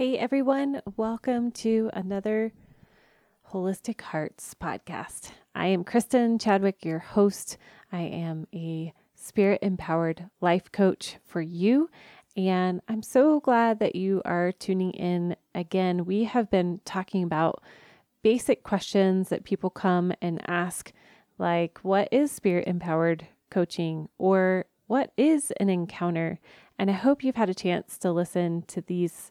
Hey everyone, welcome to another Holistic Hearts podcast. I am Kristen Chadwick, your host. I am a spirit empowered life coach for you, and I'm so glad that you are tuning in again. We have been talking about basic questions that people come and ask, like what is spirit empowered coaching or what is an encounter? And I hope you've had a chance to listen to these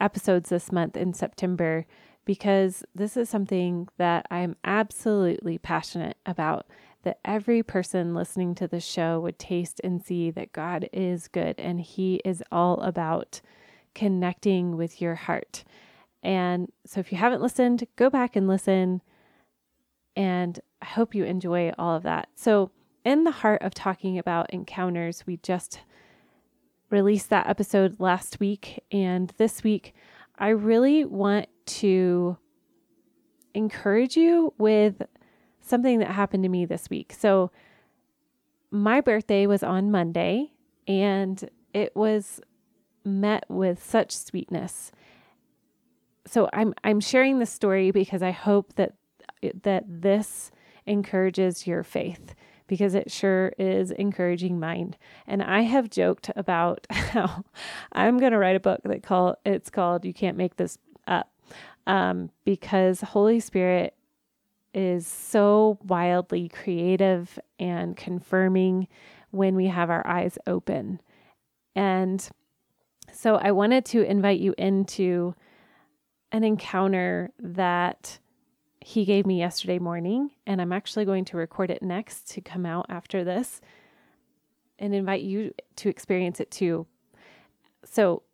episodes this month in September because this is something that I'm absolutely passionate about. That every person listening to the show would taste and see that God is good and He is all about connecting with your heart. And so, if you haven't listened, go back and listen. And I hope you enjoy all of that. So, in the heart of talking about encounters, we just released that episode last week. And this week, I really want to encourage you with something that happened to me this week. So, my birthday was on Monday, and it was met with such sweetness. So I'm I'm sharing this story because I hope that that this encourages your faith because it sure is encouraging mind. And I have joked about how I'm going to write a book that call it's called "You Can't Make This Up," um, because Holy Spirit is so wildly creative and confirming when we have our eyes open. And so I wanted to invite you into an encounter that he gave me yesterday morning, and I'm actually going to record it next to come out after this and invite you to experience it too. So,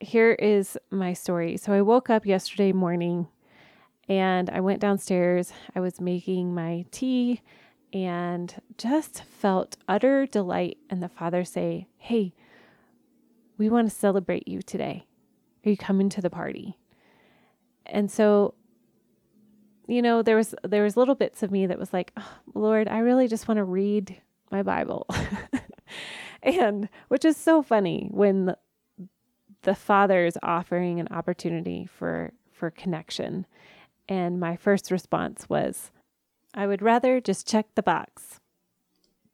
here is my story. So, I woke up yesterday morning and I went downstairs. I was making my tea and just felt utter delight. And the father say, Hey, we want to celebrate you today. Are you coming to the party? And so you know, there was there was little bits of me that was like, oh, Lord, I really just want to read my Bible. and which is so funny when the, the father is offering an opportunity for for connection. And my first response was, I would rather just check the box.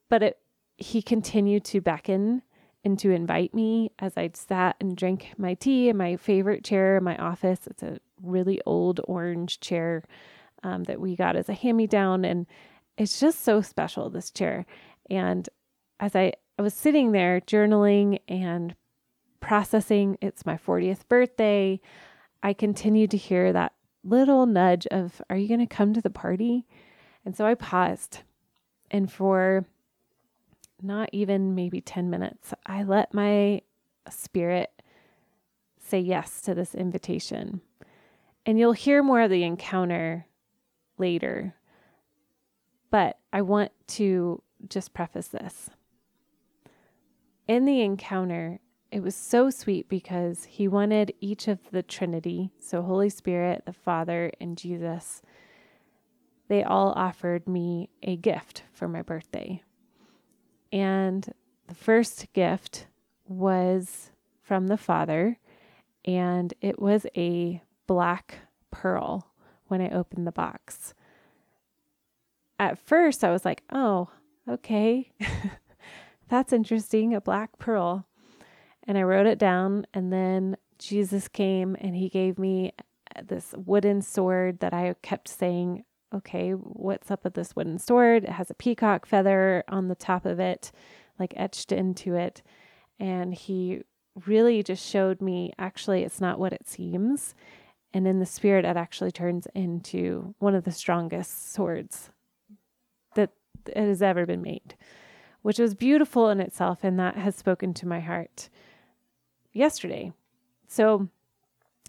But it he continued to beckon and to invite me as I sat and drank my tea in my favorite chair in my office. It's a really old orange chair um, that we got as a hand me down. And it's just so special, this chair. And as I, I was sitting there journaling and processing, it's my 40th birthday, I continued to hear that little nudge of, Are you going to come to the party? And so I paused. And for not even maybe 10 minutes, I let my spirit say yes to this invitation. And you'll hear more of the encounter later. But I want to just preface this. In the encounter, it was so sweet because he wanted each of the Trinity, so Holy Spirit, the Father, and Jesus, they all offered me a gift for my birthday. And the first gift was from the Father, and it was a black pearl when I opened the box. At first, I was like, oh, okay, that's interesting, a black pearl. And I wrote it down, and then Jesus came and he gave me this wooden sword that I kept saying, okay, what's up with this wooden sword? It has a peacock feather on the top of it, like etched into it. And he really just showed me actually, it's not what it seems. And in the spirit, it actually turns into one of the strongest swords that it has ever been made, which was beautiful in itself. And that has spoken to my heart yesterday. So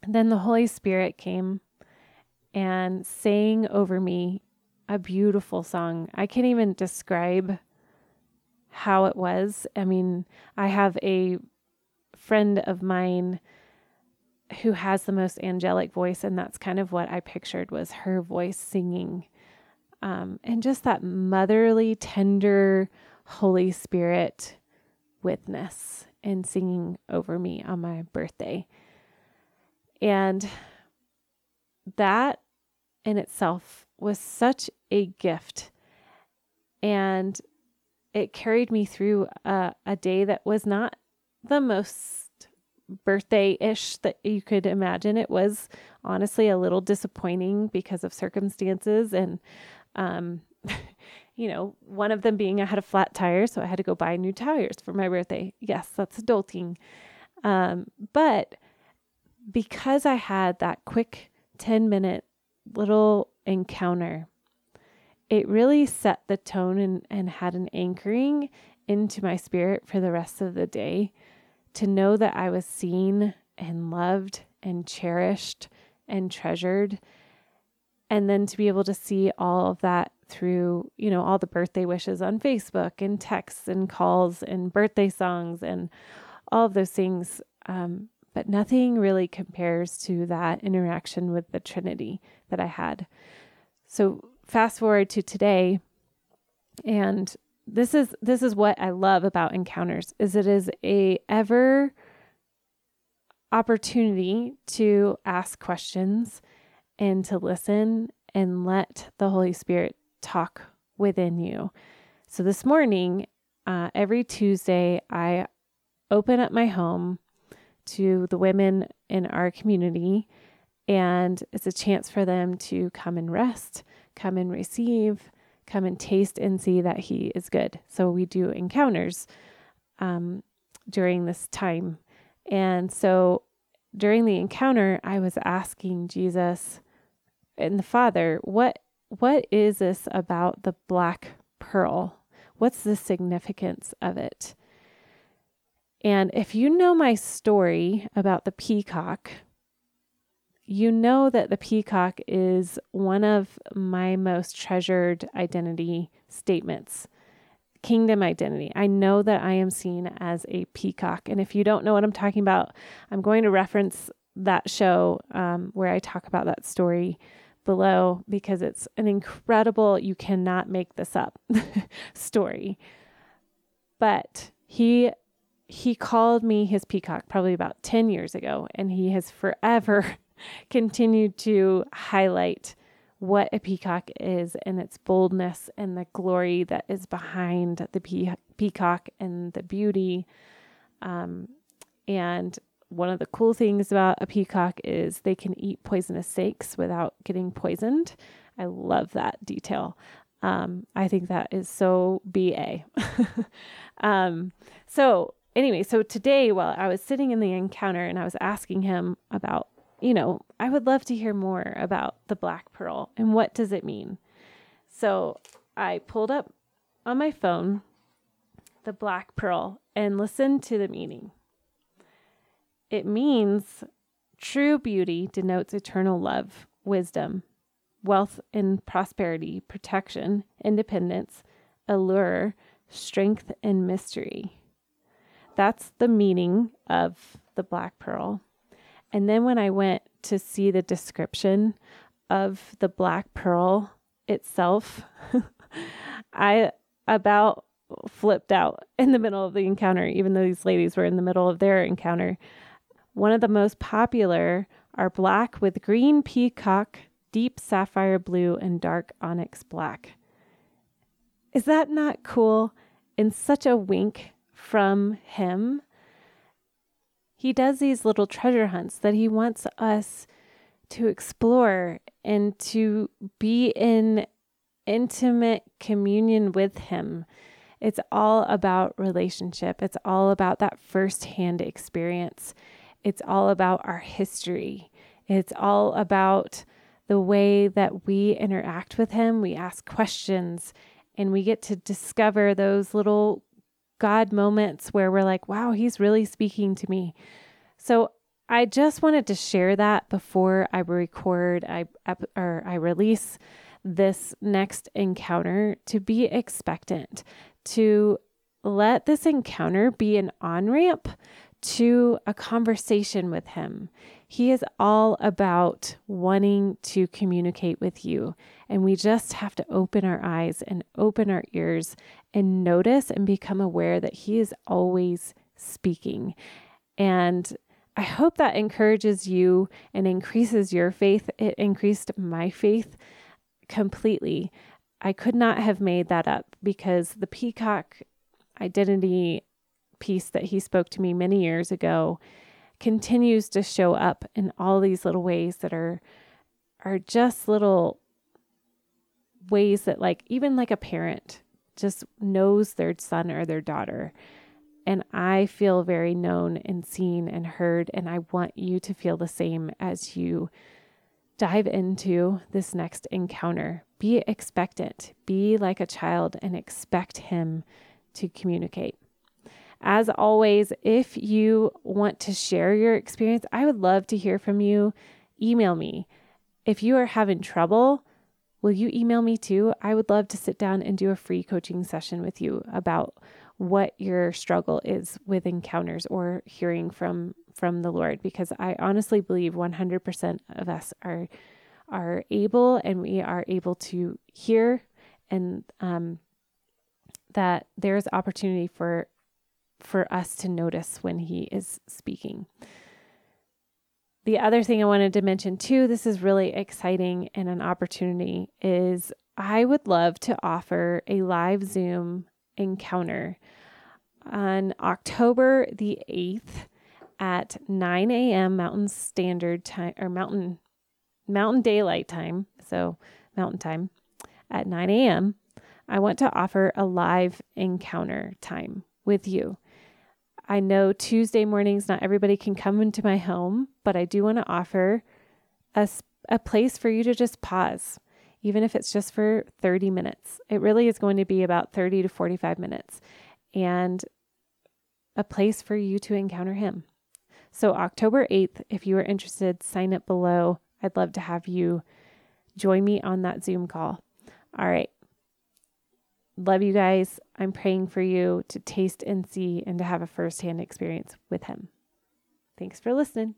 then the Holy Spirit came and sang over me a beautiful song. I can't even describe how it was. I mean, I have a friend of mine who has the most angelic voice and that's kind of what i pictured was her voice singing um, and just that motherly tender holy spirit witness and singing over me on my birthday And that in itself was such a gift. And it carried me through a, a day that was not the most birthday ish that you could imagine. It was honestly a little disappointing because of circumstances and, um, you know, one of them being I had a flat tire, so I had to go buy new tires for my birthday. Yes, that's adulting. Um, but because I had that quick 10 minute little encounter, it really set the tone and, and had an anchoring into my spirit for the rest of the day to know that I was seen and loved and cherished and treasured. And then to be able to see all of that through, you know, all the birthday wishes on Facebook and texts and calls and birthday songs and all of those things. Um, but nothing really compares to that interaction with the Trinity that I had. So fast forward to today, and this is this is what I love about encounters is it is a ever opportunity to ask questions and to listen and let the Holy Spirit talk within you. So this morning, uh, every Tuesday, I open up my home to the women in our community, and it's a chance for them to come and rest, come and receive, come and taste and see that He is good. So we do encounters um, during this time. And so during the encounter, I was asking Jesus and the Father, what what is this about the black pearl? What's the significance of it? And if you know my story about the peacock, you know that the peacock is one of my most treasured identity statements kingdom identity. I know that I am seen as a peacock. And if you don't know what I'm talking about, I'm going to reference that show um, where I talk about that story below because it's an incredible, you cannot make this up story. But he he called me his peacock probably about 10 years ago and he has forever continued to highlight what a peacock is and its boldness and the glory that is behind the pe- peacock and the beauty um, and one of the cool things about a peacock is they can eat poisonous snakes without getting poisoned. I love that detail. Um, I think that is so BA. um, so, anyway, so today, while I was sitting in the encounter and I was asking him about, you know, I would love to hear more about the black pearl and what does it mean. So, I pulled up on my phone the black pearl and listened to the meaning. It means true beauty denotes eternal love, wisdom, wealth and prosperity, protection, independence, allure, strength, and mystery. That's the meaning of the black pearl. And then when I went to see the description of the black pearl itself, I about flipped out in the middle of the encounter, even though these ladies were in the middle of their encounter. One of the most popular are black with green peacock, deep sapphire blue, and dark onyx black. Is that not cool? In such a wink from him, he does these little treasure hunts that he wants us to explore and to be in intimate communion with him. It's all about relationship. It's all about that firsthand experience. It's all about our history. It's all about the way that we interact with Him. We ask questions and we get to discover those little God moments where we're like, wow, He's really speaking to me. So I just wanted to share that before I record I or I release this next encounter to be expectant, to let this encounter be an on ramp to a conversation with Him. He is all about wanting to communicate with you. And we just have to open our eyes and open our ears and notice and become aware that He is always speaking. And I hope that encourages you and increases your faith. It increased my faith completely. I could not have made that up because the peacock identity piece that he spoke to me many years ago continues to show up in all these little ways that are are just little ways that like even like a parent just knows their son or their daughter. And I feel very known and seen and heard and I want you to feel the same as you dive into this next encounter. Be expectant. Be like a child and expect him to communicate as always, if you want to share your experience, I would love to hear from you. Email me. If you are having trouble, will you email me too? I would love to sit down and do a free coaching session with you about what your struggle is with encounters or hearing from from the Lord because I honestly believe 100% of us are are able and we are able to hear and um, that there's opportunity for for us to notice when he is speaking. The other thing I wanted to mention too, this is really exciting and an opportunity, is I would love to offer a live Zoom encounter on October the 8th at 9 a.m. Mountain Standard Time or Mountain Mountain Daylight Time, so Mountain Time at 9 a.m. I want to offer a live encounter time with you. I know Tuesday mornings, not everybody can come into my home, but I do want to offer a, a place for you to just pause, even if it's just for 30 minutes. It really is going to be about 30 to 45 minutes and a place for you to encounter Him. So, October 8th, if you are interested, sign up below. I'd love to have you join me on that Zoom call. All right. Love you guys. I'm praying for you to taste and see and to have a firsthand experience with Him. Thanks for listening.